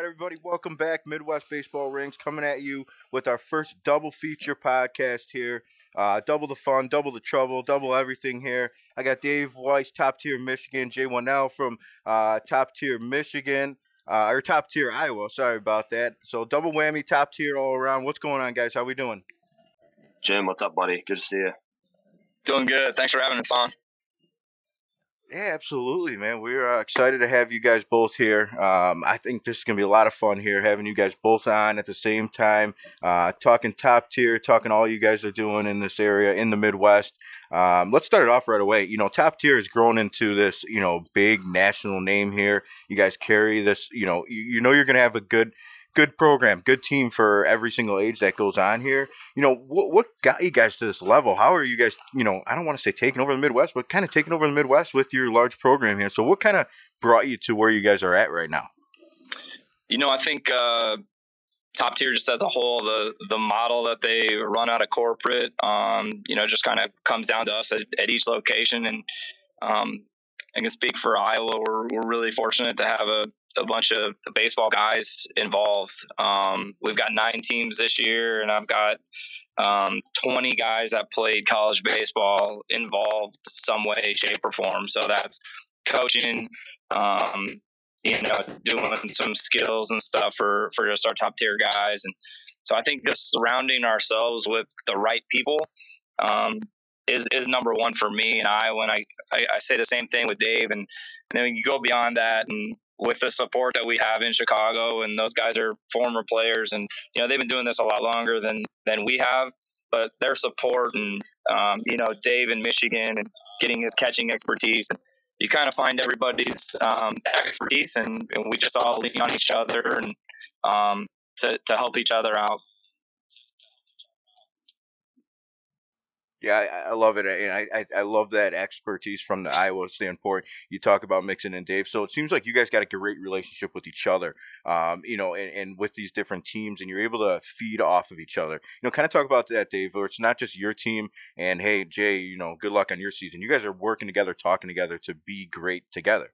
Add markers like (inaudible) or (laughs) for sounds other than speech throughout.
right, everybody, welcome back. Midwest Baseball Ranks coming at you with our first double feature podcast here. Uh, double the fun, double the trouble, double everything here. I got Dave Weiss, top tier Michigan, J1L from uh, top tier Michigan, uh, or top tier Iowa. Sorry about that. So double whammy, top tier all around. What's going on, guys? How we doing? Jim, what's up, buddy? Good to see you. Doing good. Thanks for having us on. Yeah, absolutely, man. We're uh, excited to have you guys both here. Um, I think this is going to be a lot of fun here, having you guys both on at the same time, uh, talking top tier, talking all you guys are doing in this area in the Midwest. Um, let's start it off right away. You know, top tier has grown into this, you know, big national name here. You guys carry this, you know, you, you know you're going to have a good good program, good team for every single age that goes on here. You know, what what got you guys to this level? How are you guys, you know, I don't want to say taking over the Midwest, but kind of taking over the Midwest with your large program here. So what kind of brought you to where you guys are at right now? You know, I think uh, top tier just as a whole, the the model that they run out of corporate, um, you know, just kind of comes down to us at, at each location. And um, I can speak for Iowa. We're, we're really fortunate to have a a bunch of the baseball guys involved. Um, we've got nine teams this year, and I've got um, 20 guys that played college baseball involved some way, shape, or form. So that's coaching, um, you know, doing some skills and stuff for for just our top tier guys, and so I think just surrounding ourselves with the right people. Um, is, is number one for me and I when I, I, I say the same thing with Dave and, and then you go beyond that and with the support that we have in Chicago, and those guys are former players, and you know they've been doing this a lot longer than than we have. But their support and um, you know Dave in Michigan and getting his catching expertise, and you kind of find everybody's um, expertise, and, and, we just all lean on each other and um, to to help each other out. Yeah, I, I love it, and I, I, I love that expertise from the Iowa standpoint. You talk about Mixon and Dave, so it seems like you guys got a great relationship with each other, um, you know, and, and with these different teams, and you're able to feed off of each other. You know, kind of talk about that, Dave. Where it's not just your team, and hey, Jay, you know, good luck on your season. You guys are working together, talking together to be great together.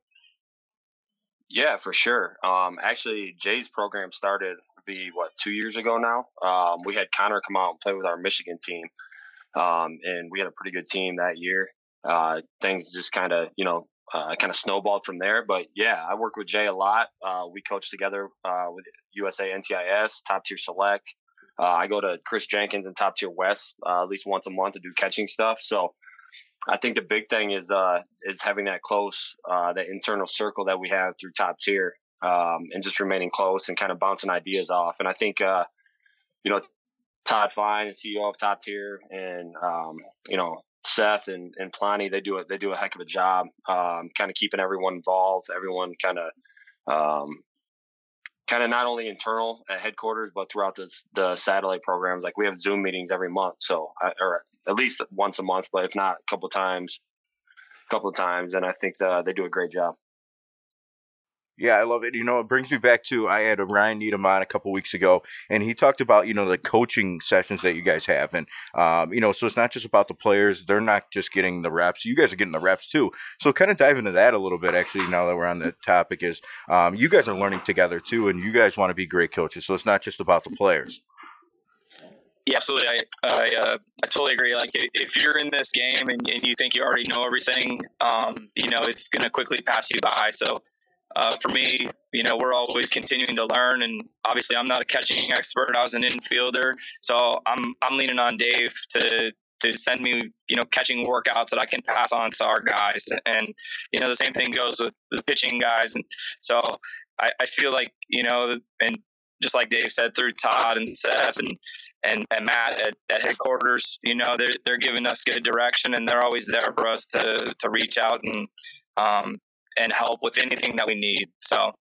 Yeah, for sure. Um, actually, Jay's program started be what two years ago now. Um, we had Connor come out and play with our Michigan team um, and we had a pretty good team that year. Uh, things just kind of, you know, uh, kind of snowballed from there. But yeah, I work with Jay a lot. Uh, we coach together uh, with USA NTIS, Top Tier Select. Uh, I go to Chris Jenkins and Top Tier West uh, at least once a month to do catching stuff. So I think the big thing is is having that close, that internal circle that we have through Top Tier, um, and just remaining close and kind of bouncing ideas off. And I think you know Todd Fine, the CEO of Top Tier, and um, you know Seth and and Plani, they do it. They do a heck of a job, um, kind of keeping everyone involved. Everyone kind of, um, kind of not only internal at headquarters, but throughout the the satellite programs. Like we have Zoom meetings every month, so or at least once a month, but if not, a couple times, a couple of times, and I think the, they do a great job. Yeah, I love it. You know, it brings me back to I had a Ryan Needham on a couple weeks ago, and he talked about you know the coaching sessions that you guys have, and um, you know, so it's not just about the players; they're not just getting the reps. You guys are getting the reps too. So, kind of dive into that a little bit. Actually, now that we're on the topic, is um, you guys are learning together too, and you guys want to be great coaches. So it's not just about the players. Yeah, absolutely. I I, uh, I totally agree. Like if you're in this game and, and you think you already know everything, um, you know it's going to quickly pass you by. So uh, for me, you know, we're always continuing to learn, and obviously, I'm not a catching expert. I was an infielder, so I'm I'm leaning on Dave to to send me, you know, catching workouts that I can pass on to our guys, and you know, the same thing goes with the pitching guys, and so I, I feel like you know, and just like Dave said, through Todd and Seth and and, and Matt at, at headquarters, you know, they're they're giving us good direction, and they're always there for us to to reach out and um, and help with anything that we need. So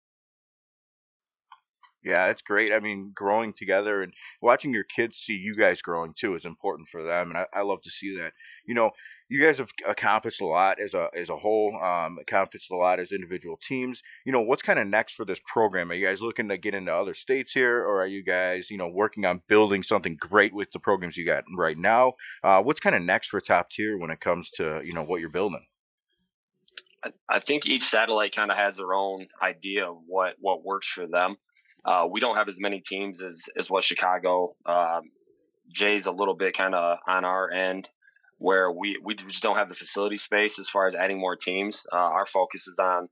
yeah, it's great. I mean, growing together and watching your kids see you guys growing too is important for them, and I, I love to see that. You know, you guys have accomplished a lot as a as a whole, um, accomplished a lot as individual teams. You know, what's kind of next for this program? Are you guys looking to get into other states here, or are you guys, you know, working on building something great with the programs you got right now? Uh, what's kind of next for top tier when it comes to you know what you're building? I think each satellite kind of has their own idea of what what works for them. Uh, we don't have as many teams as as what Chicago. Um, Jay's a little bit kind of on our end where we we just don't have the facility space as far as adding more teams. Uh, our focus is on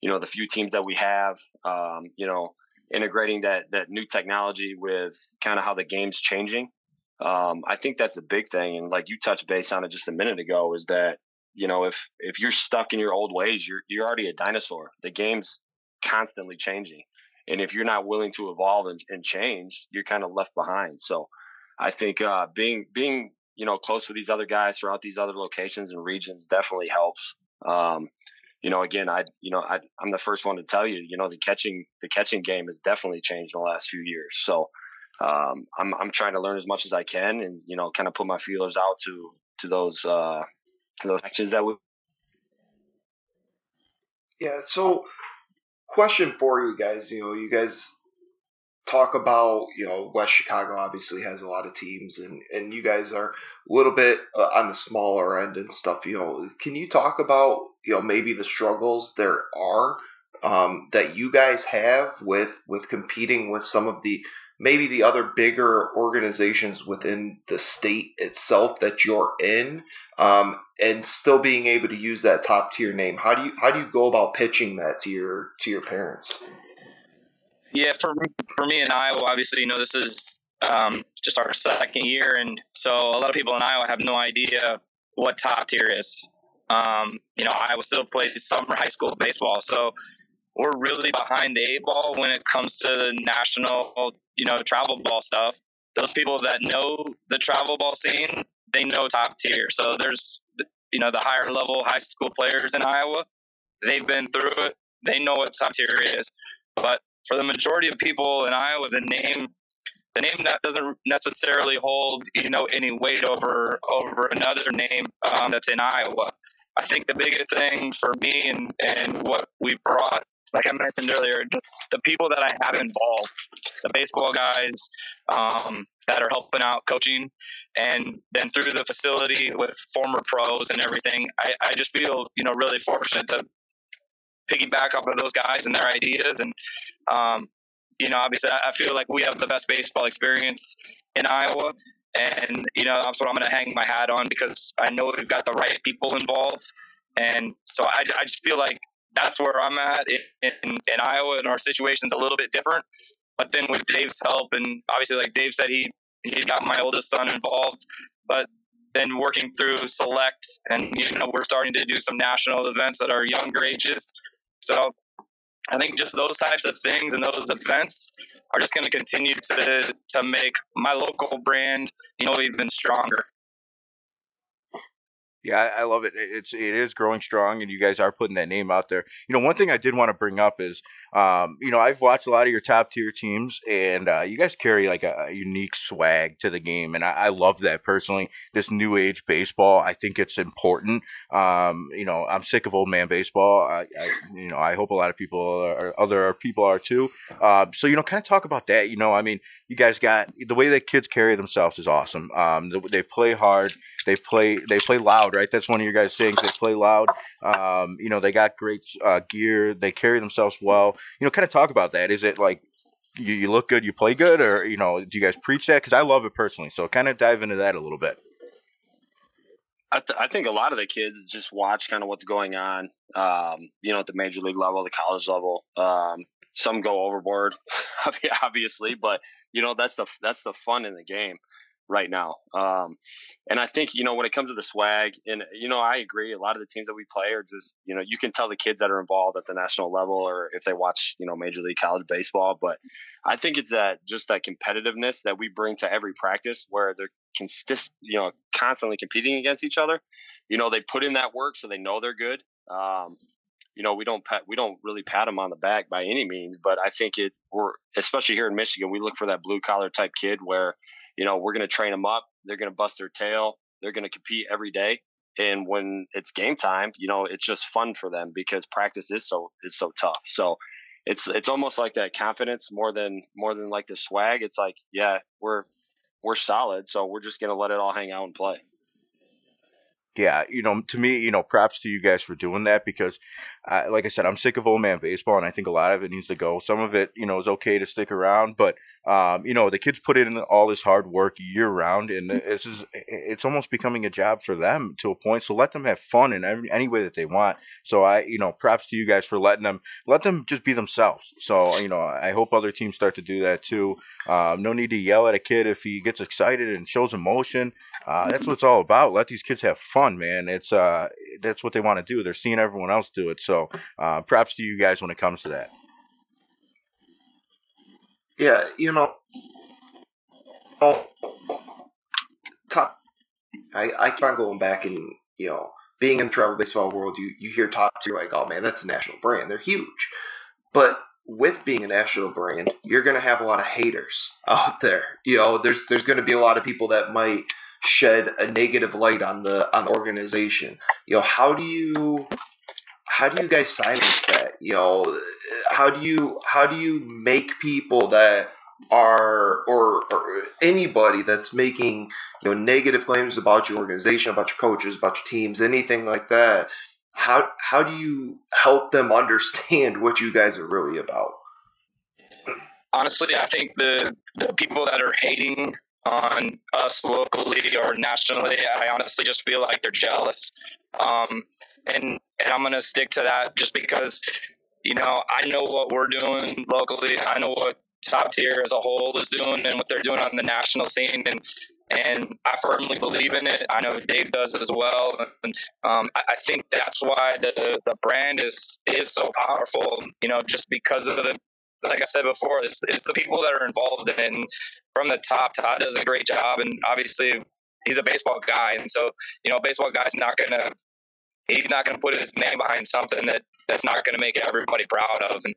you know the few teams that we have. Um, you know integrating that that new technology with kind of how the game's changing. Um, I think that's a big thing, and like you touched base on it just a minute ago, is that you know if if you're stuck in your old ways, you're you're already a dinosaur. The game's constantly changing, and if you're not willing to evolve and, and change, you're kind of left behind. So, I think uh, being being you know close with these other guys throughout these other locations and regions definitely helps. Um, you know, again, I, you know, I, I'm the first one to tell you, you know, the catching, the catching game has definitely changed in the last few years. So, um, I'm, I'm trying to learn as much as I can and, you know, kind of put my feelers out to, to those, uh, those actions that we. Yeah. So question for you guys, you know, you guys talk about you know West Chicago obviously has a lot of teams and and you guys are a little bit uh, on the smaller end and stuff you know can you talk about you know maybe the struggles there are um, that you guys have with with competing with some of the maybe the other bigger organizations within the state itself that you're in um, and still being able to use that top tier name how do you how do you go about pitching that to your to your parents yeah, for for me in Iowa, obviously, you know, this is um, just our second year, and so a lot of people in Iowa have no idea what top tier is. Um, you know, Iowa still plays summer high school baseball, so we're really behind the eight ball when it comes to the national, you know, travel ball stuff. Those people that know the travel ball scene, they know top tier. So there's, you know, the higher level high school players in Iowa, they've been through it. They know what top tier is. But for the majority of people in Iowa, the name the name that doesn't necessarily hold you know any weight over over another name um, that's in Iowa. I think the biggest thing for me and and what we brought, like I mentioned earlier, just the people that I have involved, the baseball guys um, that are helping out coaching, and then through the facility with former pros and everything. I, I just feel you know really fortunate to piggyback off of those guys and their ideas. And, um, you know, obviously, I feel like we have the best baseball experience in Iowa. And, you know, that's what I'm going to hang my hat on because I know we've got the right people involved. And so I, I just feel like that's where I'm at in, in, in Iowa, and our situation's a little bit different. But then with Dave's help, and obviously, like Dave said, he he got my oldest son involved. But then working through select, and you know, we're starting to do some national events at our younger ages. So I think just those types of things and those events are just going to continue to to make my local brand, you know, even stronger. Yeah, I, I love it. It's it is growing strong, and you guys are putting that name out there. You know, one thing I did want to bring up is, um, you know, I've watched a lot of your top tier teams, and uh, you guys carry like a, a, unique swag to the game, and I, I, love that personally. This new age baseball, I think it's important. Um, you know, I'm sick of old man baseball. I, I you know, I hope a lot of people, are, other people are too. Uh, so you know, kind of talk about that. You know, I mean, you guys got the way that kids carry themselves is awesome. Um, they play hard, they play they play loud right? That's one of your guys' things. They play loud. Um, you know, they got great uh, gear. They carry themselves well. You know, kind of talk about that. Is it like you, you look good, you play good, or you know, do you guys preach that? Because I love it personally. So kind of dive into that a little bit. I, th- I, think a lot of the kids just watch kind of what's going on, um, you know, at the major league level, the college level. Um, some go overboard, (laughs) obviously, but you know that's the that's the fun in the game right now. Um, and I think, you know, when it comes to the swag, and, you know, I agree. A lot of the teams that we play are just, you know, you can tell the kids that are involved at the national level or if they watch, you know, Major League College Baseball. But I think it's that just that competitiveness that we bring to every practice where they're consist, you know, constantly competing against each other. You know, they put in that work so they know they're good. Um, you know, we don't pat, we don't really pat them on the back by any means, but I think it we're especially here in Michigan, we look for that blue collar type kid where you know, we're going to train them up. They're going to bust their tail. They're going to compete every day. And when it's game time, you know, it's just fun for them because practice is so is so tough. So it's it's almost like that confidence more than more than like the swag. It's like, yeah, we're we're solid, so we're just gonna let it all hang out and play yeah, you know, to me, you know, props to you guys for doing that because I, like I said, I'm sick of old man baseball, and I think a lot of it needs to go. Some of it, you know, is okay to stick around, but um, you know, the kids put in all this hard work year round, and this is it's almost becoming a job for them to a point. So let them have fun in every, any way that they want. So I, you know, props to you guys for letting them let them just be themselves. So you know, I hope other teams start to do that too. Um, no need to yell at a kid if he gets excited and shows emotion. Uh, that's what it's all about. Let these kids have fun, man. It's uh, that's what they want to do. They're seeing everyone else do it. So uh, props to you guys when it comes to that. Yeah, you know, oh, top. I I keep on going back and you know, being in the travel baseball world, you you hear top tier like, oh man, that's a national brand. They're huge, but with being a national brand, you're going to have a lot of haters (laughs) out there. You know, there's there's going to be a lot of people that might shed a negative light on the on the organization. You know, how do you how do you guys silence that? You know, how do you how do you make people that are or, or anybody that's making you know negative claims about your organization, about your coaches, about your teams, anything like that? How how do you help them understand (laughs) what you guys are really about? Honestly, I think the the people that are hating on us locally or nationally, I honestly just feel like they're jealous. Um, and and I'm gonna stick to that just because you know I know what we're doing locally. I know what top tier as a whole is doing and what they're doing on the national scene and and I firmly believe in it. I know Dave does as well, and um, I, I, think that's why the the brand is is so powerful. You know, just because of the like I said before, it's, it's the people that are involved in from the top, Todd does a great job, and obviously he's a baseball guy, and so you know, baseball guy's not gonna he's not gonna put his name behind something that that's not gonna make everybody proud of. And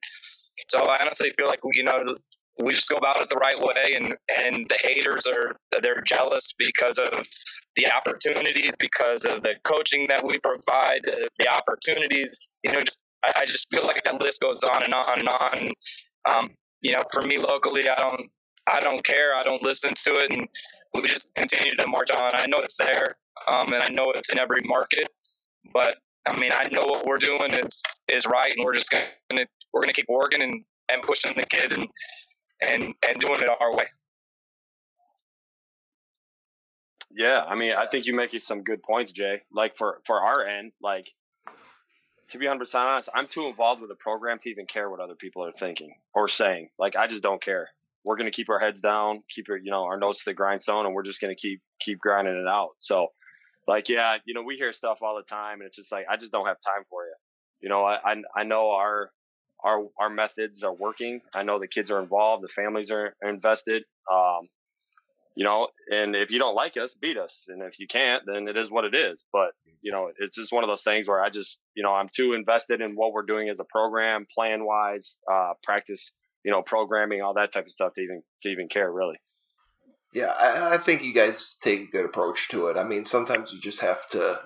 so I honestly feel like you know we just go about it the right way and and the haters are they're jealous because of the opportunities because of the coaching that we provide the, the opportunities you know just I, I, just feel like that list goes on and on and on um, you know for me locally i don't i don't care. I don't listen to it. And we just continue to march on. I know it's there um, and i know it's in every market. But i mean i know what we're doing is is right. And we're just gonna we're gonna keep working and and pushing the kids and and and doing it our way. Yeah, I mean, I think you make some good points, Jay. Like for for our end, like to be 100% honest, I'm too involved with the program to even care what other people are thinking or saying. Like I just don't care. We're gonna keep our heads down, keep our, you know our nose to the grindstone, and we're just gonna keep keep grinding it out. So, like, yeah, you know, we hear stuff all the time, and it's just like I just don't have time for you. You know, I I, I know our our our methods are working. I know the kids are involved, the families are, invested. Um, you know, and if you don't like us, beat us, and if you can't, then it is what it is. But you know, it's just one of those things where I just, you know, I'm too invested in what we're doing as a program, plan wise, uh, practice, you know, programming, all that type of stuff to even to even care really. Yeah, I, I think you guys take a good approach to it. I mean, sometimes you just have to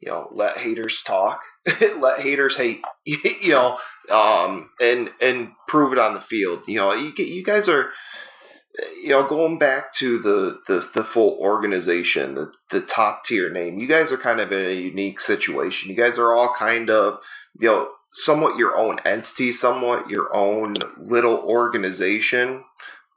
you know, let haters talk, (laughs) let haters hate, (laughs) you know, um, and and prove it on the field. You know, you you guys are, you know, going back to the the, the full organization, the the top tier name. You guys are kind of in a unique situation. You guys are all kind of, you know, somewhat your own entity, somewhat your own little organization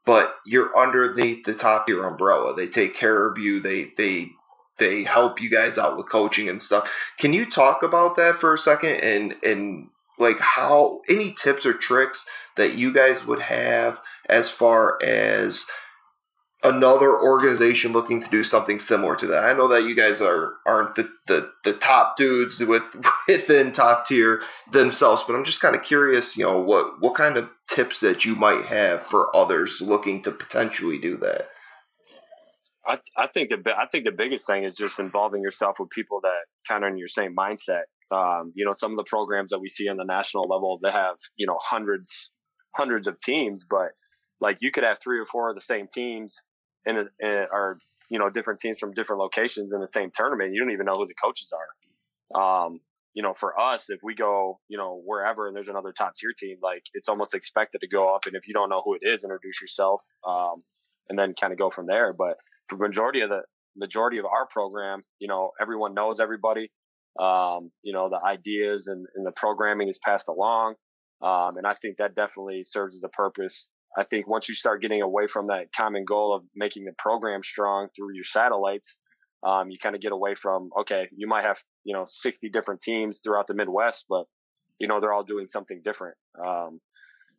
but you're underneath the top tier umbrella. They take care of you. They they they help you guys out with coaching and stuff. Can you talk about that for a second and and like how any tips or tricks that you guys would have as far as another organization looking to do something similar to that. I know that you guys are aren't the the, the top dudes with (laughs) within top tier themselves, but I'm just kind of curious, you know, what what kind of tips that you might have for others looking to potentially do that. I, I think the I think the biggest thing is just involving yourself with people that kind of in your same mindset. Um, you know, some of the programs that we see on the national level, they have you know hundreds hundreds of teams, but like you could have three or four of the same teams and or you know different teams from different locations in the same tournament. You don't even know who the coaches are. Um, you know, for us, if we go, you know, wherever and there's another top tier team, like it's almost expected to go up. And if you don't know who it is, introduce yourself, um, and then kind of go from there. But for majority of the majority of our program, you know, everyone knows everybody. Um, you know, the ideas and, and, the programming is passed along. Um, and I think that definitely serves as a purpose. I think once you start getting away from that common goal of making the program strong through your satellites, um, you kind of get away from, okay, you might have, you know, 60 different teams throughout the Midwest, but, you know, they're all doing something different. Um,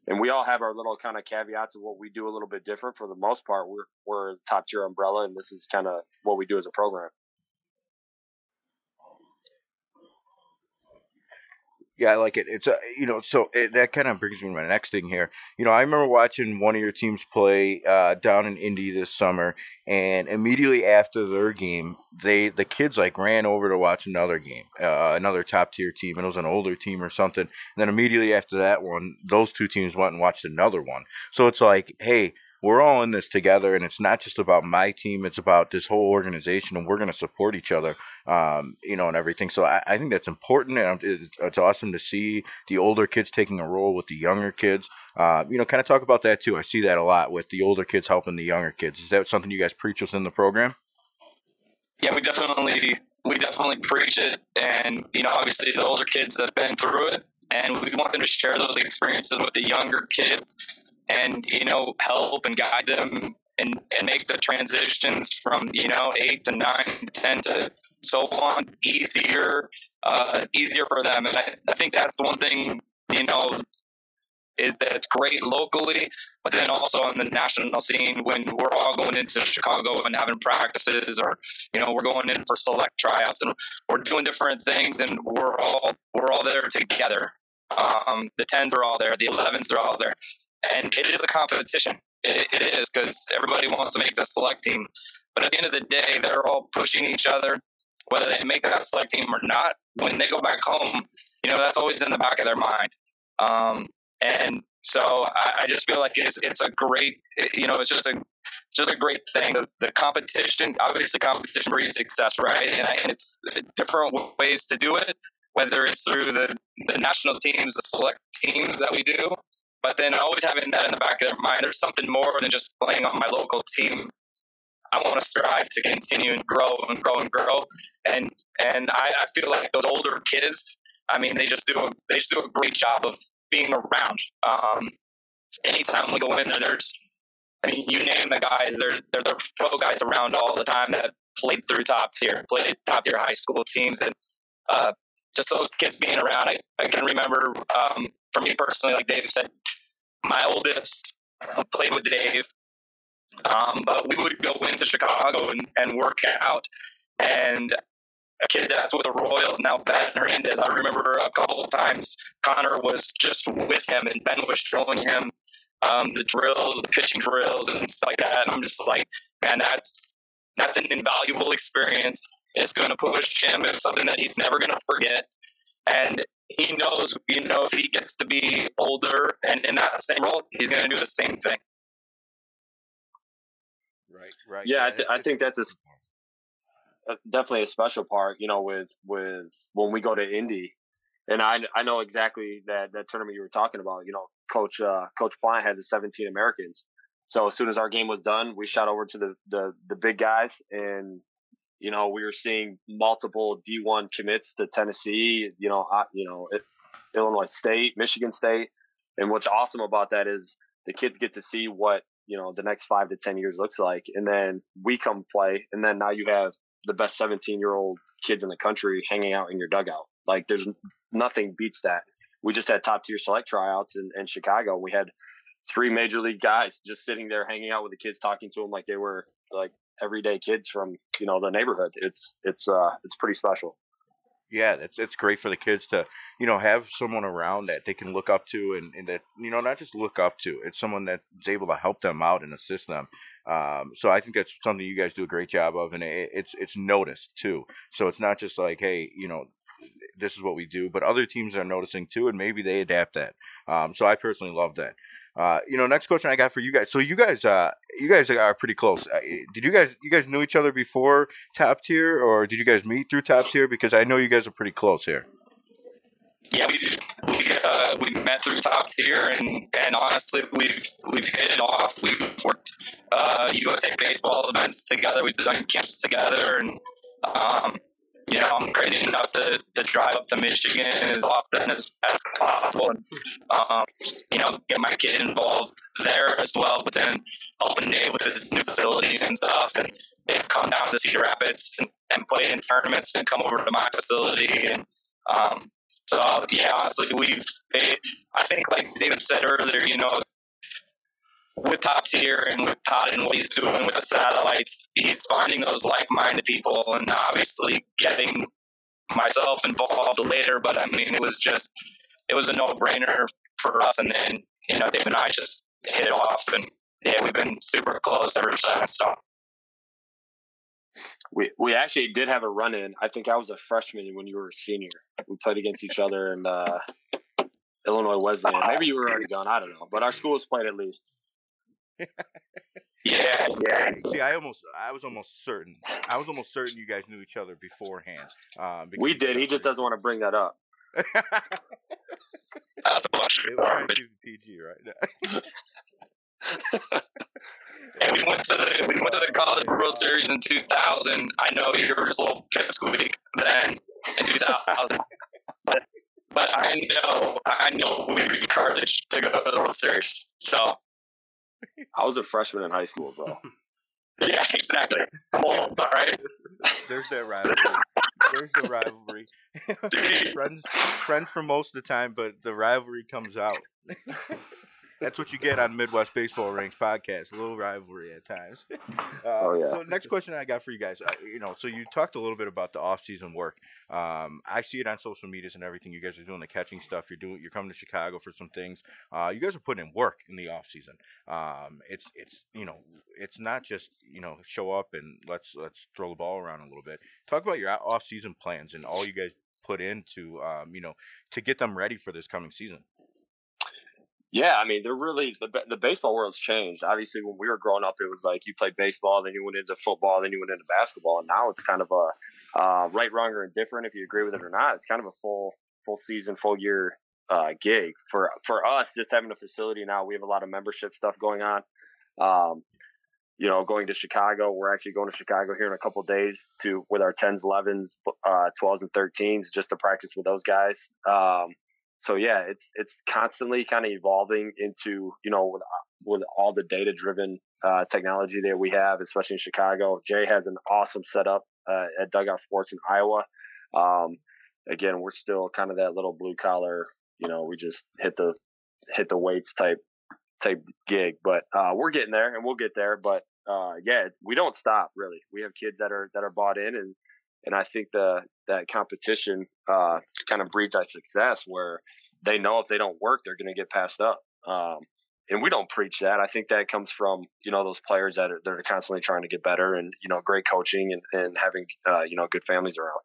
and we all have our little kind of caveats of what we do a little bit different. For the most part, we're we're top tier umbrella, and this is kind of what we do as a program. Yeah, I like it. It's a you know, so it, that kind of brings me to my next thing here. You know, I remember watching one of your teams play uh, down in Indy this summer, and immediately after their game, they the kids like ran over to watch another game, uh, another top tier team, and it was an older team or something. And then immediately after that one, those two teams went and watched another one. So it's like, hey, we're all in this together, and it's not just about my team; it's about this whole organization, and we're going to support each other, um, you know, and everything. So I, I think that's important, and it's, it's, awesome to see the older kids taking a role with the younger kids. Uh, you know, kind of talk about that too. I see that a lot with the older kids helping the younger kids. Is that something you guys preach within the program? Yeah, we definitely we definitely preach it, and you know, obviously the older kids have been through it, and we want them to share those experiences with the younger kids and you know help and guide them and, and make the transitions from you know eight to nine to ten to so on easier uh, easier for them. And I, I think that's the one thing you know is that's great locally but then also on the national scene when we're all going into chicago and having practices or you know we're going in for select tryouts and we're doing different things and we're all we're all there together. Um, the 10s are all there the 11s are all there and it is a competition. it, it is because everybody wants to make the select team. But at the end of the day, they're all pushing each other, whether they make that select team or not. When they go back home, you know that's always in the back of their mind. Um, and so I, I, just feel like it's it's a great, you know, it's just a just a great thing. The, the competition, obviously, competition breeds success, right? And, and, it's different ways to do it, whether it's through the the national teams, the select teams that we do, but then always having that in the back of their mind, there's something more than just playing on my local team. I want to strive to continue and grow and grow and grow. And and I, I feel like those older kids, I mean, they just do a, they just do a great job of being around. Um, anytime we go in there, there's I mean, you name the guys, they're they're the pro guys around all the time that played through top tier, played top tier high school teams, and uh, just those kids being around. I, I can remember um, for me personally, like Dave said, my oldest played with Dave, um, but we would go into Chicago and, and work out. And a kid that's with the Royals now, Ben Hernandez. I remember a couple of times Connor was just with him, and Ben was showing him um, the drills, the pitching drills, and stuff like that. And I'm just like, man, that's that's an invaluable experience. It's going to push him. It's something that he's never going to forget. And he knows, you know, if he gets to be older and in that same role, he's going to do the same thing. Right, right. Yeah, I, th- I think that's a, a, definitely a special part. You know, with with when we go to Indy, and I I know exactly that that tournament you were talking about. You know, Coach uh, Coach Plant had the 17 Americans. So as soon as our game was done, we shot over to the the, the big guys and you know, we were seeing multiple D1 commits to Tennessee, you know, you know, Illinois State, Michigan State. And what's awesome about that is the kids get to see what, you know, the next five to 10 years looks like. And then we come play. And then now you have the best 17 year old kids in the country hanging out in your dugout. Like there's nothing beats that. We just had top tier select tryouts in, in Chicago. We had three major league guys just sitting there hanging out with the kids, talking to them like they were like everyday kids from you know the neighborhood. It's it's uh it's pretty special. Yeah, it's it's great for the kids to you know have someone around that they can look up to and, and that you know not just look up to. It's someone that's able to help them out and assist them. Um, so I think that's something you guys do a great job of, and it, it's it's noticed too. So it's not just like, hey, you know, this is what we do, but other teams are noticing too, and maybe they adapt that. Um, so I personally love that. Uh, you know, next question I got for you guys. So you guys, uh, you guys are pretty close. Uh, did you guys, you guys knew each other before top tier, or did you guys meet through top tier? Because I know you guys are pretty close here. Yeah, we. We uh, we met through top tier, and and honestly, we've we've hit it off. We've worked uh, USA baseball events together. We've done camps together, and um, you know, I'm crazy enough to, to drive up to Michigan as often as, as possible and, um, you know, get my kid involved there as well. But then helping Dave with his new facility and stuff. And they've come down to Cedar Rapids and, and played in tournaments and come over to my facility. And um, so, yeah, honestly, we've, it, I think, like David said earlier, you know, with top tier and with Todd and what he's doing with the satellites, he's finding those like-minded people and obviously getting myself involved later. But I mean, it was just it was a no-brainer for us, and then you know Dave and I just hit it off, and yeah, we've been super close ever since. So. We we actually did have a run in. I think I was a freshman when you were a senior. We played against each other in uh, Illinois Wesleyan. Maybe you were already gone. I don't know. But our schools played at least. (laughs) yeah, yeah. (laughs) See, I almost, I was almost certain, I was almost certain you guys knew each other beforehand. Um, we did. He just doesn't want to bring that up. (laughs) That's a bunch of garbage. PG right and we went to the we went to the College World Series in 2000. I know you were just a little pipsqueak then in 2000, but but I know I know we Carthage to go to the World Series. So I was a freshman in high school, bro. (laughs) yeah, exactly. Come on, All right. There's that rivalry. There's the rivalry. (laughs) friends, friends for most of the time, but the rivalry comes out. (laughs) That's what you get on Midwest Baseball Ranks podcast. A little rivalry at times. (laughs) Uh, oh yeah. So next question I got for you guys, uh, you know, so you talked a little bit about the off-season work. Um, I see it on social medias and everything. You guys are doing the catching stuff. You're doing. You're coming to Chicago for some things. Uh, you guys are putting in work in the off-season. Um, it's it's you know it's not just you know show up and let's let's throw the ball around a little bit. Talk about your off-season plans and all you guys put into um, you know to get them ready for this coming season. Yeah, I mean, they're really the the baseball world's changed. Obviously, when we were growing up, it was like you played baseball, then you went into football, then you went into basketball, and now it's kind of a uh, right, wrong, or indifferent if you agree with it or not. It's kind of a full full season, full year uh, gig for for us. Just having a facility now, we have a lot of membership stuff going on. Um, you know, going to Chicago. We're actually going to Chicago here in a couple days to with our 10s, 11s, uh, 12s, and 13s just to practice with those guys. Um, so yeah, it's it's constantly kind of evolving into you know with with all the data driven uh, technology that we have, especially in Chicago. Jay has an awesome setup uh, at Dugout Sports in Iowa. Um, again, we're still kind of that little blue collar. You know, we just hit the hit the weights type type gig, but uh, we're getting there, and we'll get there. But uh, yeah, we don't stop really. We have kids that are that are bought in, and and I think the that competition uh, kind of breeds that success where they know if they don't work, they're going to get passed up. Um, and we don't preach that. I think that comes from you know those players that are that are constantly trying to get better, and you know great coaching and and having uh, you know good families around.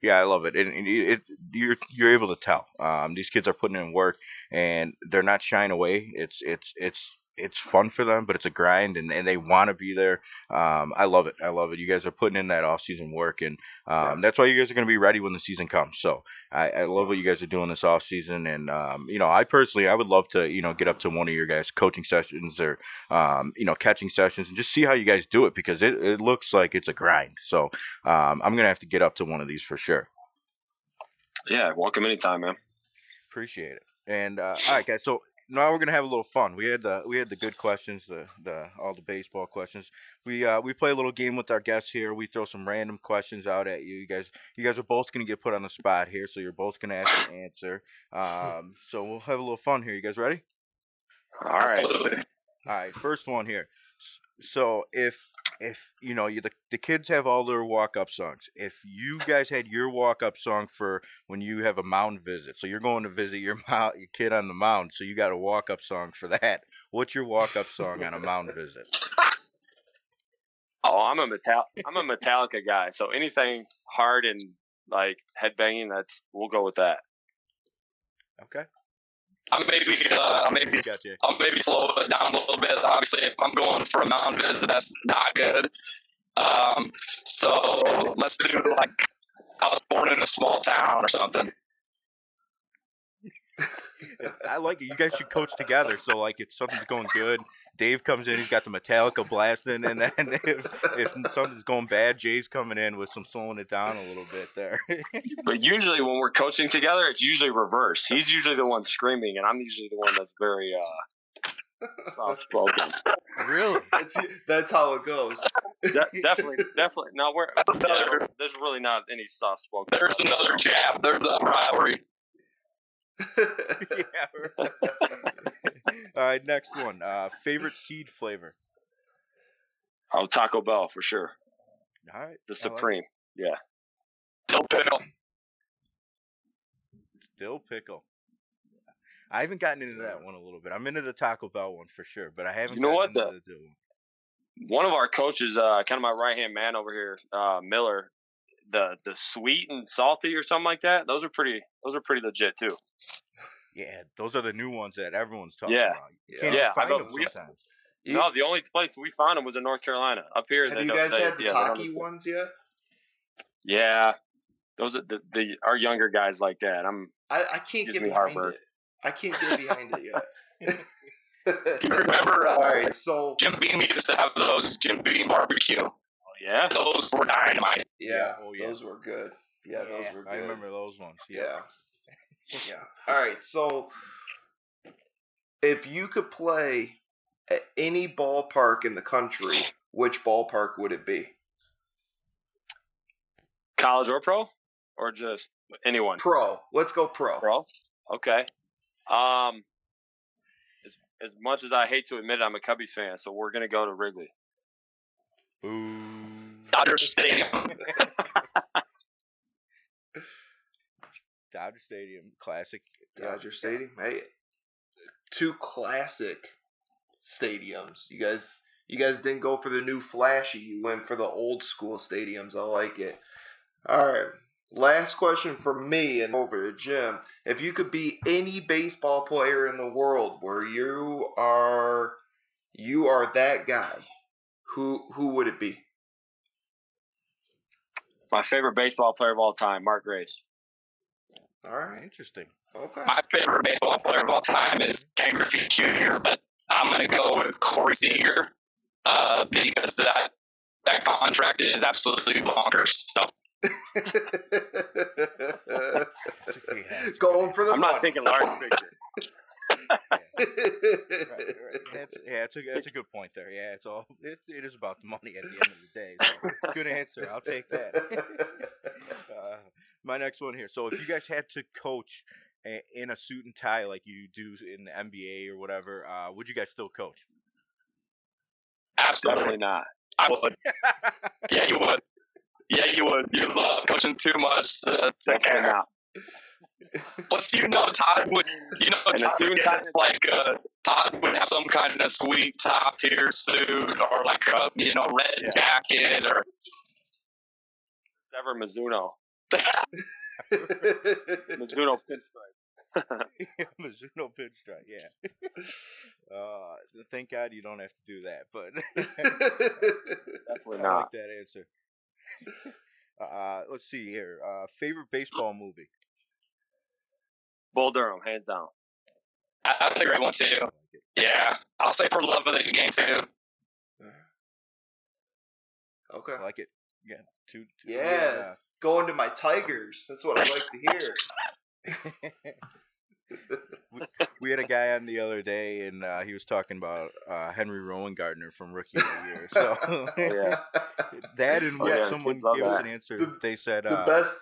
Yeah, I love it. And it, it, it, you're you're able to tell. Um, these kids are putting in work, and they're not shying away. It's it's it's it's fun for them, but it's a grind, and, and they want to be there. Um, I love it. I love it. You guys are putting in that off season work, and um, that's why you guys are going to be ready when the season comes. So I, I love what you guys are doing this off season, and um, you know, I personally, I would love to, you know, get up to one of your guys' coaching sessions or, um, you know, catching sessions, and just see how you guys do it because it, it looks like it's a grind. So um, I'm gonna have to get up to one of these for sure. Yeah, welcome anytime, man. Appreciate it. And uh, all right, guys. So now we're gonna have a little fun. We had the we had the good questions, the the all the baseball questions. We uh we play a little game with our guests here. We throw some random questions out at you. You guys you guys are both gonna get put on the spot here, so you're both gonna ask and answer. Um, so we'll have a little fun here. You guys ready? All right. Absolutely. All right. First one here. So if if you know you, the the kids have all their walk up songs. If you guys had your walk up song for when you have a mound visit, so you're going to visit your (laughs) mount, your kid on the mound, so you got a walk up song for that. What's your walk up song on a mound visit? Oh, I'm a metal I'm a Metallica guy. So anything hard and like headbanging, that's we'll go with that. Okay. I maybe uh, I maybe Gotcha. I'll maybe slow it down a little bit. Obviously, if I'm going for a mountain visit, that's not good. Um, so let's do like I was born in a small town or something. I like it. You guys should coach together. So like, if something's going good, Dave comes in. He's got the Metallica blasting, and then (laughs) if, if something's going bad, Jay's coming in with some slowing it down a little bit there. (laughs) but usually when we're coaching together, it's usually reverse. He's usually the one screaming, and I'm usually the one that's very uh, soft spoken. really? That's, that's how it goes. De- definitely, definitely. No, we're yeah, there's really not any soft spoken. There's another jab. There's a rivalry. (laughs) yeah. All right, next one. Uh, favorite seed flavor. Oh, Taco Bell for sure. All right, the Supreme. Like yeah. Dill pickle. Dill pickle. I haven't gotten into that one a little bit. I'm into the Taco Bell one for sure, but I haven't. You know what? The, the one of our coaches, uh, kind of my right hand man over here, uh, Miller, the the sweet and salty or something like that. Those are pretty. Those are pretty legit too. Yeah, those are the new ones that everyone's talking yeah. about. You can't yeah, find I them we, sometimes. You, no, the only place we found them was in North Carolina. Up here, have you guys had the yeah, Taki ones yet? Yeah, those are the, the our younger guys like that. I'm. I, I can't get behind it. I can't get behind it yet. (laughs) Do you remember? (laughs) Uh, All right, so Jim Beam used to have those Jim Beam barbecue. Yeah, those were dynamite. Yeah, oh, yeah. those were good. Yeah, yeah, those were good. I remember those ones. Yeah. yeah. yeah. All right, so if you could play at any ballpark in the country, which ballpark would it be? College or pro, or just anyone? Pro. Let's go pro. Pro. Okay. Um, as as much as I hate to admit it, I'm a Cubbies fan, so we're gonna go to Wrigley. Ooh. Dodger Stadium. (laughs) Dodger Stadium, classic. Dodger Stadium. Hey, two classic stadiums. You guys, you guys didn't go for the new flashy. You went for the old school stadiums. I like it. All right. Last question for me and over to Jim. If you could be any baseball player in the world where you are you are that guy, who who would it be? My favorite baseball player of all time, Mark Grace. All right, interesting. Okay. My favorite baseball player of all time is Ken Griffey Jr., but I'm going to go with Corey Seager uh, because that that contract is absolutely bonkers. So (laughs) (laughs) Going for the. I'm money. not thinking large picture. (laughs) right, right. (laughs) That's, yeah, it's a, that's a good point there. Yeah, it's all it, it is about the money at the end of the day. So (laughs) good answer. I'll take that. (laughs) Uh, my next one here. So if you guys had to coach a, in a suit and tie like you do in the NBA or whatever, uh, would you guys still coach? Absolutely not. I would. yeah, you would. Yeah, you would. You love coaching too much to, to care. Plus, you know, Todd would, you know, Todd would get like uh, Todd would have some kind of sweet top tier suit or like a you know red yeah. jacket or ever Mizuno. (laughs) Mizuno pinstripe. (laughs) yeah, Mizuno pinstripe. Yeah. Uh, thank God you don't have to do that, but (laughs) definitely I like that answer. Uh, let's see here. Uh, favorite baseball movie. Bull Durham, hands down. That's a great one too. Yeah, I'll say for love of the game too. Okay. I like it. Yeah. Two. two yeah. yeah. Going to my Tigers. That's what I like to hear. (laughs) (laughs) we, we, had a guy on the other day, and uh, he was talking about uh, Henry Rowengartner from Rookie of the Year. So (laughs) oh, yeah. that and when yeah, someone gave us an answer, the, they said the uh, best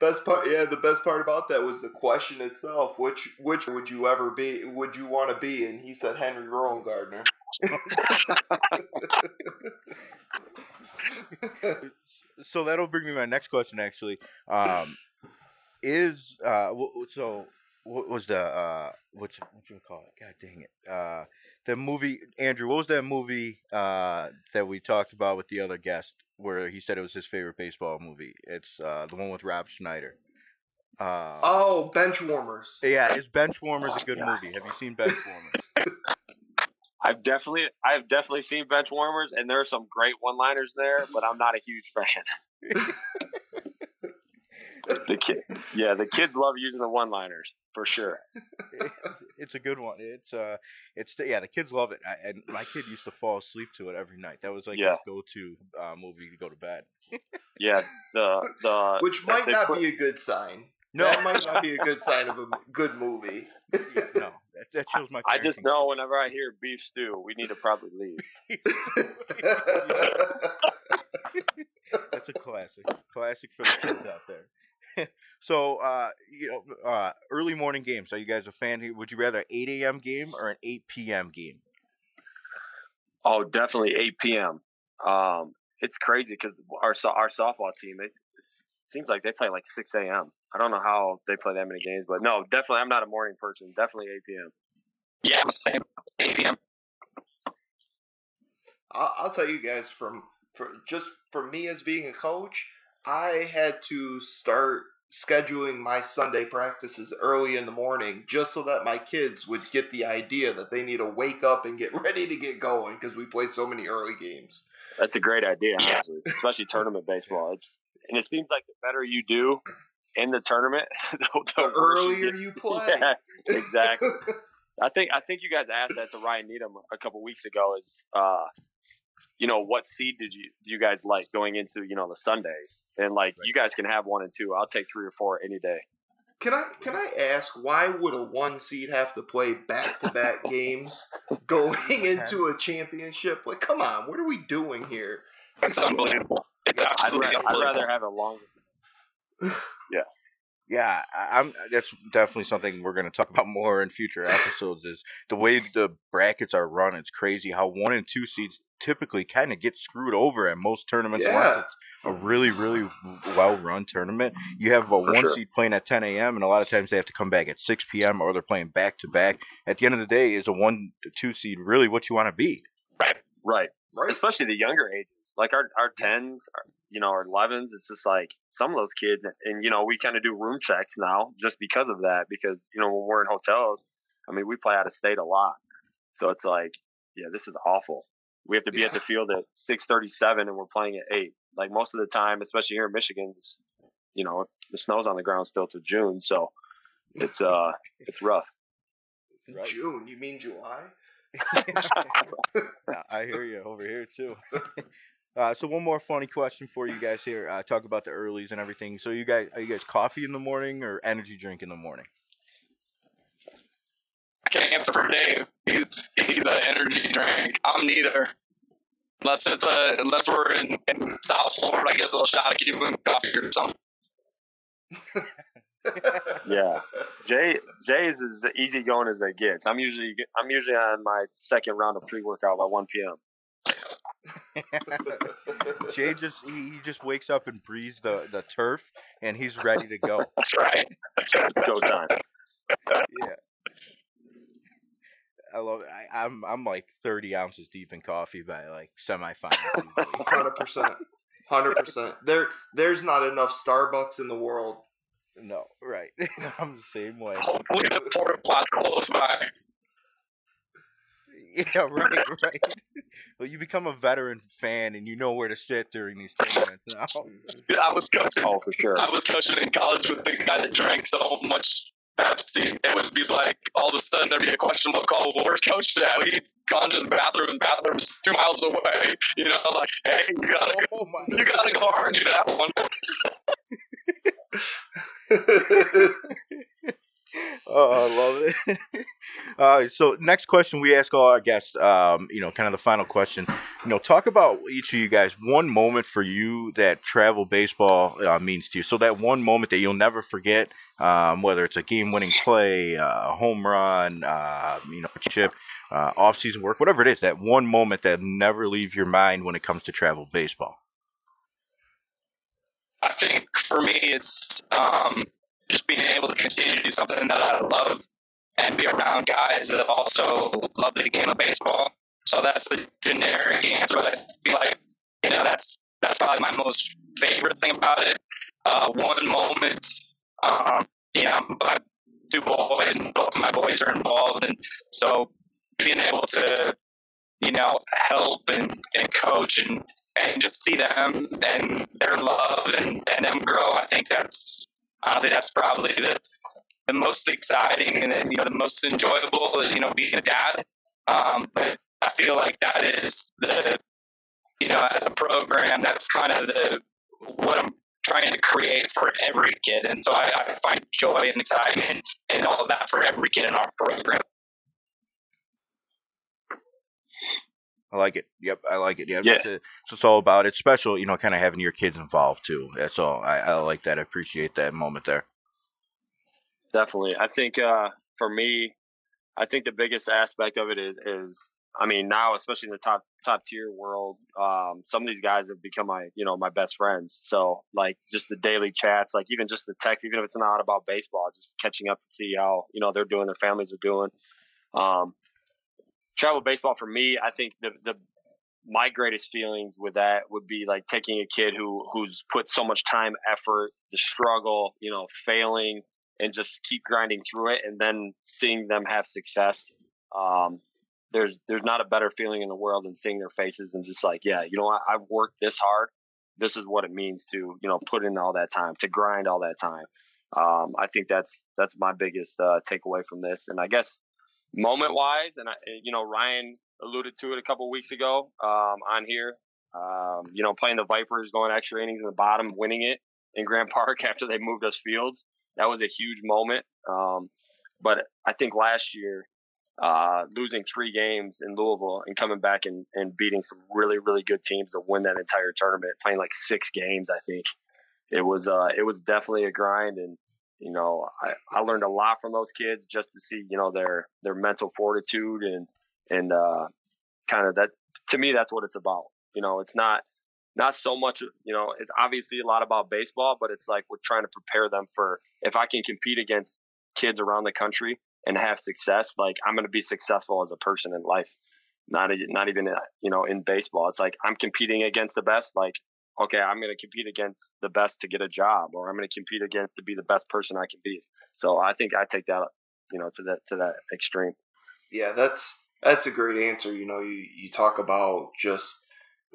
best part. Yeah, the best part about that was the question itself. Which which would you ever be? Would you want to be? And he said Henry Rowengartner. (laughs) so that'll bring me my next question. Actually, um, is uh, so what was the uh what's what you call it? God dang it! Uh, the movie Andrew. What was that movie uh that we talked about with the other guest where he said it was his favorite baseball movie? It's uh the one with Rob Schneider. Uh, oh, Benchwarmers. Yeah, is Benchwarmers a good movie? Have you seen Benchwarmers? (laughs) I've definitely I've definitely seen Benchwarmers, and there are some great one-liners there, but I'm not a huge fan. (laughs) the kid, yeah, the kids love using the one-liners for sure. (laughs) it's a good one. It's uh, it's yeah, the kids love it, I, and my kid used to fall asleep to it every night. That was like Yeah. his go-to uh, movie to go to bed. (laughs) Yeah, the the Which the- might the not quick- be a good sign. No, That might not be a good sign of a good movie. yeah, no, (laughs) that, that shows my. I just know whenever I hear beef stew, we need to probably leave. That's a classic. Classic for the kids out there. (laughs) so, uh, you know, uh, early morning games. Are you guys a fan here? Would you rather 8 a.m. game or an 8 p.m. game? Oh, definitely 8 p.m. Um, it's crazy because our our softball team it, seems like they play like 6 a.m. I don't know how they play that many games, but no, definitely I'm not a morning person. Definitely 8 p.m. Yeah, same. 8 p.m. I'll, I'll tell you guys from for just for me as being a coach, I had to start scheduling my Sunday practices early in the morning just so that my kids would get the idea that they need to wake up and get (laughs) ready to get going because we play so many early games. That's a great idea, honestly, especially tournament baseball. It's and it seems like the better you do in the tournament, (laughs) the, the The earlier get. you (laughs) play, Yeah, exactly. I think I think you guys asked that to Ryan Needham a couple weeks ago. Is uh, you know, what seed did you do you guys like going into you know the Sundays? And like you guys can have one and two. I'll take three or four any day. Can I can I ask why would a one seed have to play back to back games going into a championship? Like, come on, what are we doing here? It's unbelievable. It's I'd, absolutely ra- I'd rather have a longer. (sighs) Yeah, I- I'm. That's definitely something we're going to talk (laughs) about more in future episodes. Is the way the brackets are run? It's crazy how one and two seeds typically kind of get screwed over at most tournaments. Yeah. it's a really, really well run tournament. You have a For one sure. seed playing at 10 a.m. and a lot of times they have to come back at 6 p.m. or they're playing back to back. At the end of the day, is a one two seed really what you want to be? Right. Right. Right? Especially the younger ages, like our our tens, our- you know, our elevens. It's just like some of those kids, and, and you know, we kind of do room checks now just because of that. Because you know, when we're in hotels, I mean, we play out of state a lot, so it's like, yeah, this is awful. We have to be at the field at six thirty-seven, and we're playing at eight. Like most of the time, especially here in Michigan, you know, the snow's on the ground still to June, so it's uh, it's rough. Right. June? You mean July? (laughs) Yeah, I hear you over here too. (laughs) Uh, so one more funny question for you guys here. Uh, talk about the earlies and everything. So you guys, are you guys coffee in the morning or energy drink in the morning? I can't answer for Dave. He's he's an energy drink. I'm neither. Unless it's a unless we're in, in South Florida, I get a little shot of Cuban coffee or something. (laughs) Yeah. Jay Jay's is as easy going as it gets. I'm usually I'm usually on my second round of pre workout by 1 p.m. (laughs) Jay just he, he just wakes up and breathes the, the turf and he's ready to go. (laughs) That's right. Go time. Yeah. I love it. I, I'm I'm like 30 ounces deep in coffee by like semifinals. usually. (laughs) Hundred percent. Hundred percent. There, there's not enough Starbucks in the world. no, right. I'm the same way. Hopefully the porta pot's close by. (laughs) Yeah, right, right. Well, you become a veteran fan and you know where to sit during these tournaments (laughs) oh, now. Dude, I was coaching. Oh, for sure. I was coaching in college with the guy that drank so much Pepsi. It would be like all of a sudden there'd be a questionable call. Oh, well, where's Coach at? He'd gone to the bathroom, and bathroom's two miles away. (laughs) You know, like, hey, you gotta, Oh my! you gotta go hard and do that one. (laughs) Oh, I love it. (laughs) uh, so next question we ask all our guests, um, you know, kind of the final question. You know, talk about each of you guys one moment for you that travel baseball uh, means to you. So that one moment that you'll never forget, um, whether it's a game-winning play, uh, a home run, uh, you know, a chip, uh, off-season work, whatever it is. That one moment that never leave your mind when it comes to travel baseball. I think for me, it's um, just being able to continue to do something that I love and be around guys that also love the game of baseball. So that's the generic answer. But I feel like you know that's that's probably my most favorite thing about it. Uh, one moment, um, you know, I boys, and both my boys are involved, and so being able to you know help and, and coach and and just see them and their love and, and them grow. I think that's honestly, that's probably the the most exciting and you know the most enjoyable. You know, being a dad. Um, but I feel like that is the you know as a program that's kind of the what I'm trying to create for every kid. And so I, I find joy and excitement and all of that for every kid in our program. I like it. Yep, I like it. Yeah, yeah. It's, it's all about. It's special, you know, kind of having your kids involved too. That's all. I, I like that. I appreciate that moment there. Definitely, I think uh, for me, I think the biggest aspect of it is is I mean, now especially in the top top tier world, um, some of these guys have become my you know my best friends. So like just the daily chats, like even just the text, even if it's not about baseball, just catching up to see how you know they're doing, their families are doing. Um, travel baseball for me, I think the the my greatest feelings with that would be like taking a kid who who's put so much time, effort, the struggle, you know, failing, and just keep grinding through it, and then seeing them have success. Um, there's there's not a better feeling in the world than seeing their faces and just like, yeah, you know what, I've worked this hard. This is what it means to you know put in all that time, to grind all that time. Um, I think that's that's my biggest uh, takeaway from this. And I guess moment wise, and I, you know Ryan alluded to it a couple weeks ago um, on here. Um, you know, playing the Vipers, going extra innings in the bottom, winning it in Grand (laughs) Park after they moved us fields. That was a huge moment. Um, but I think last year uh, losing three games in Louisville and coming back and, and beating some really really good teams to win that entire tournament, playing like six games. I think it was uh, it was definitely a grind, and you know I, I learned a lot from those kids just to see you know their their mental fortitude and and uh, kind of that to me that's what it's about. You know, it's not not so much you know it's obviously a lot about baseball, but it's like we're trying to prepare them for if I can compete against kids around the country and have success, like I'm going to be successful as a person in life. Not a, not even uh, you know in baseball. It's like I'm competing against the best. Like okay, I'm going to compete against the best to get a job, or I'm going to compete against to be the best person I can be. So I think I take that you know to that to that extreme. Yeah, that's that's a great answer. You know, you you talk about just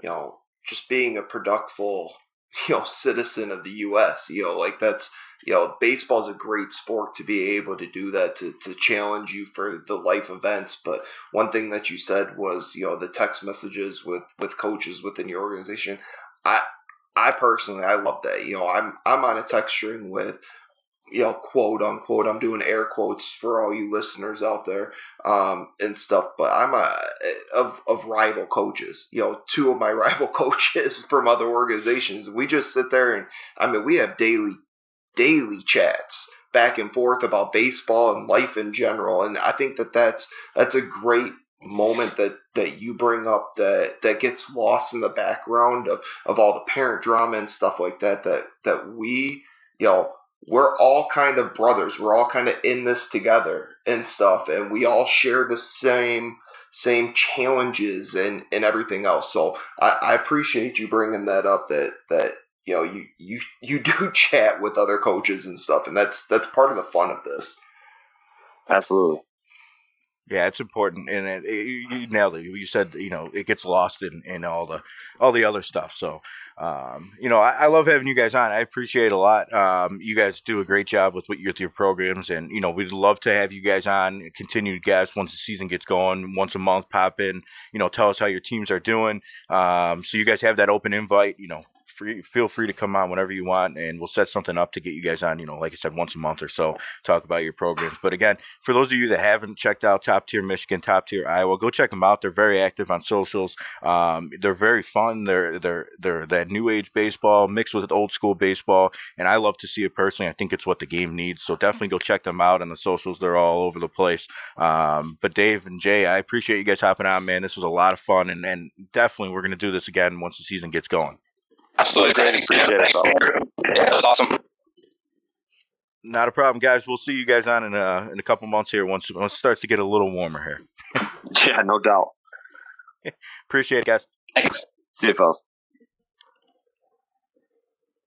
you know just being a productful (laughs) you know citizen of the U.S. You know, like that's you know, baseball is a great sport to be able to do that, to, to challenge you for the life events. But one thing that you said was, you know, the text messages with, with coaches within your organization. I, I personally, I love that. You know, I'm, I'm on a text string with, you know, quote unquote, I'm doing air quotes for all you listeners out there, um, and stuff, but I'm a, of, of rival coaches, you know, two of my (laughs) rival coaches from other organizations. We just sit there and, I mean, we have daily daily chats back and forth about baseball and life in general and i think that that's that's a great moment that that you bring up that that gets lost in the background of of all the parent drama and stuff like that that that we you know we're all kind of brothers. We're all kind of in this together and stuff and we all share the same same challenges and and everything else. So i, I appreciate you bringing that up that that you know you you you (laughs) do chat with other coaches and stuff and that's that's part of the fun of this. Absolutely yeah it's important and it, it, you nailed it. You said you know it gets lost in, in all the all the other stuff so um, you know I, I, love having you guys on. I appreciate a lot. Um, you guys do a great job with what with your programs and you know we'd love to have you guys on continue to guests once the season gets going once a month pop in you know tell us how your teams are doing. Um, so you guys have that open invite you know free, feel free to come on whenever you want, and we'll set something up to get you guys on. You know, like I said, once a month or so, talk about your programs. But again, for those of you that haven't checked out Top Tier Michigan, Top Tier Iowa, go check them out. They're very active on socials. Um, they're very fun. They're they're they're that new age baseball mixed with old school baseball, and I love to see it personally. I think it's what the game needs. So definitely go check them out on the socials. They're all over the place. Um, but Dave and Jay, I appreciate you guys hopping on, man. This was a lot of fun, and, and definitely we're gonna do this again once the season gets going. Absolutely. Thanks, yeah, thanks, Andrew. Yeah, that was awesome. Not a problem, guys. We'll see you guys on in a, in a couple months here once, once it starts to get a little warmer here. (laughs) yeah, no doubt. (laughs) Appreciate it, guys. Thanks. See you, fellas.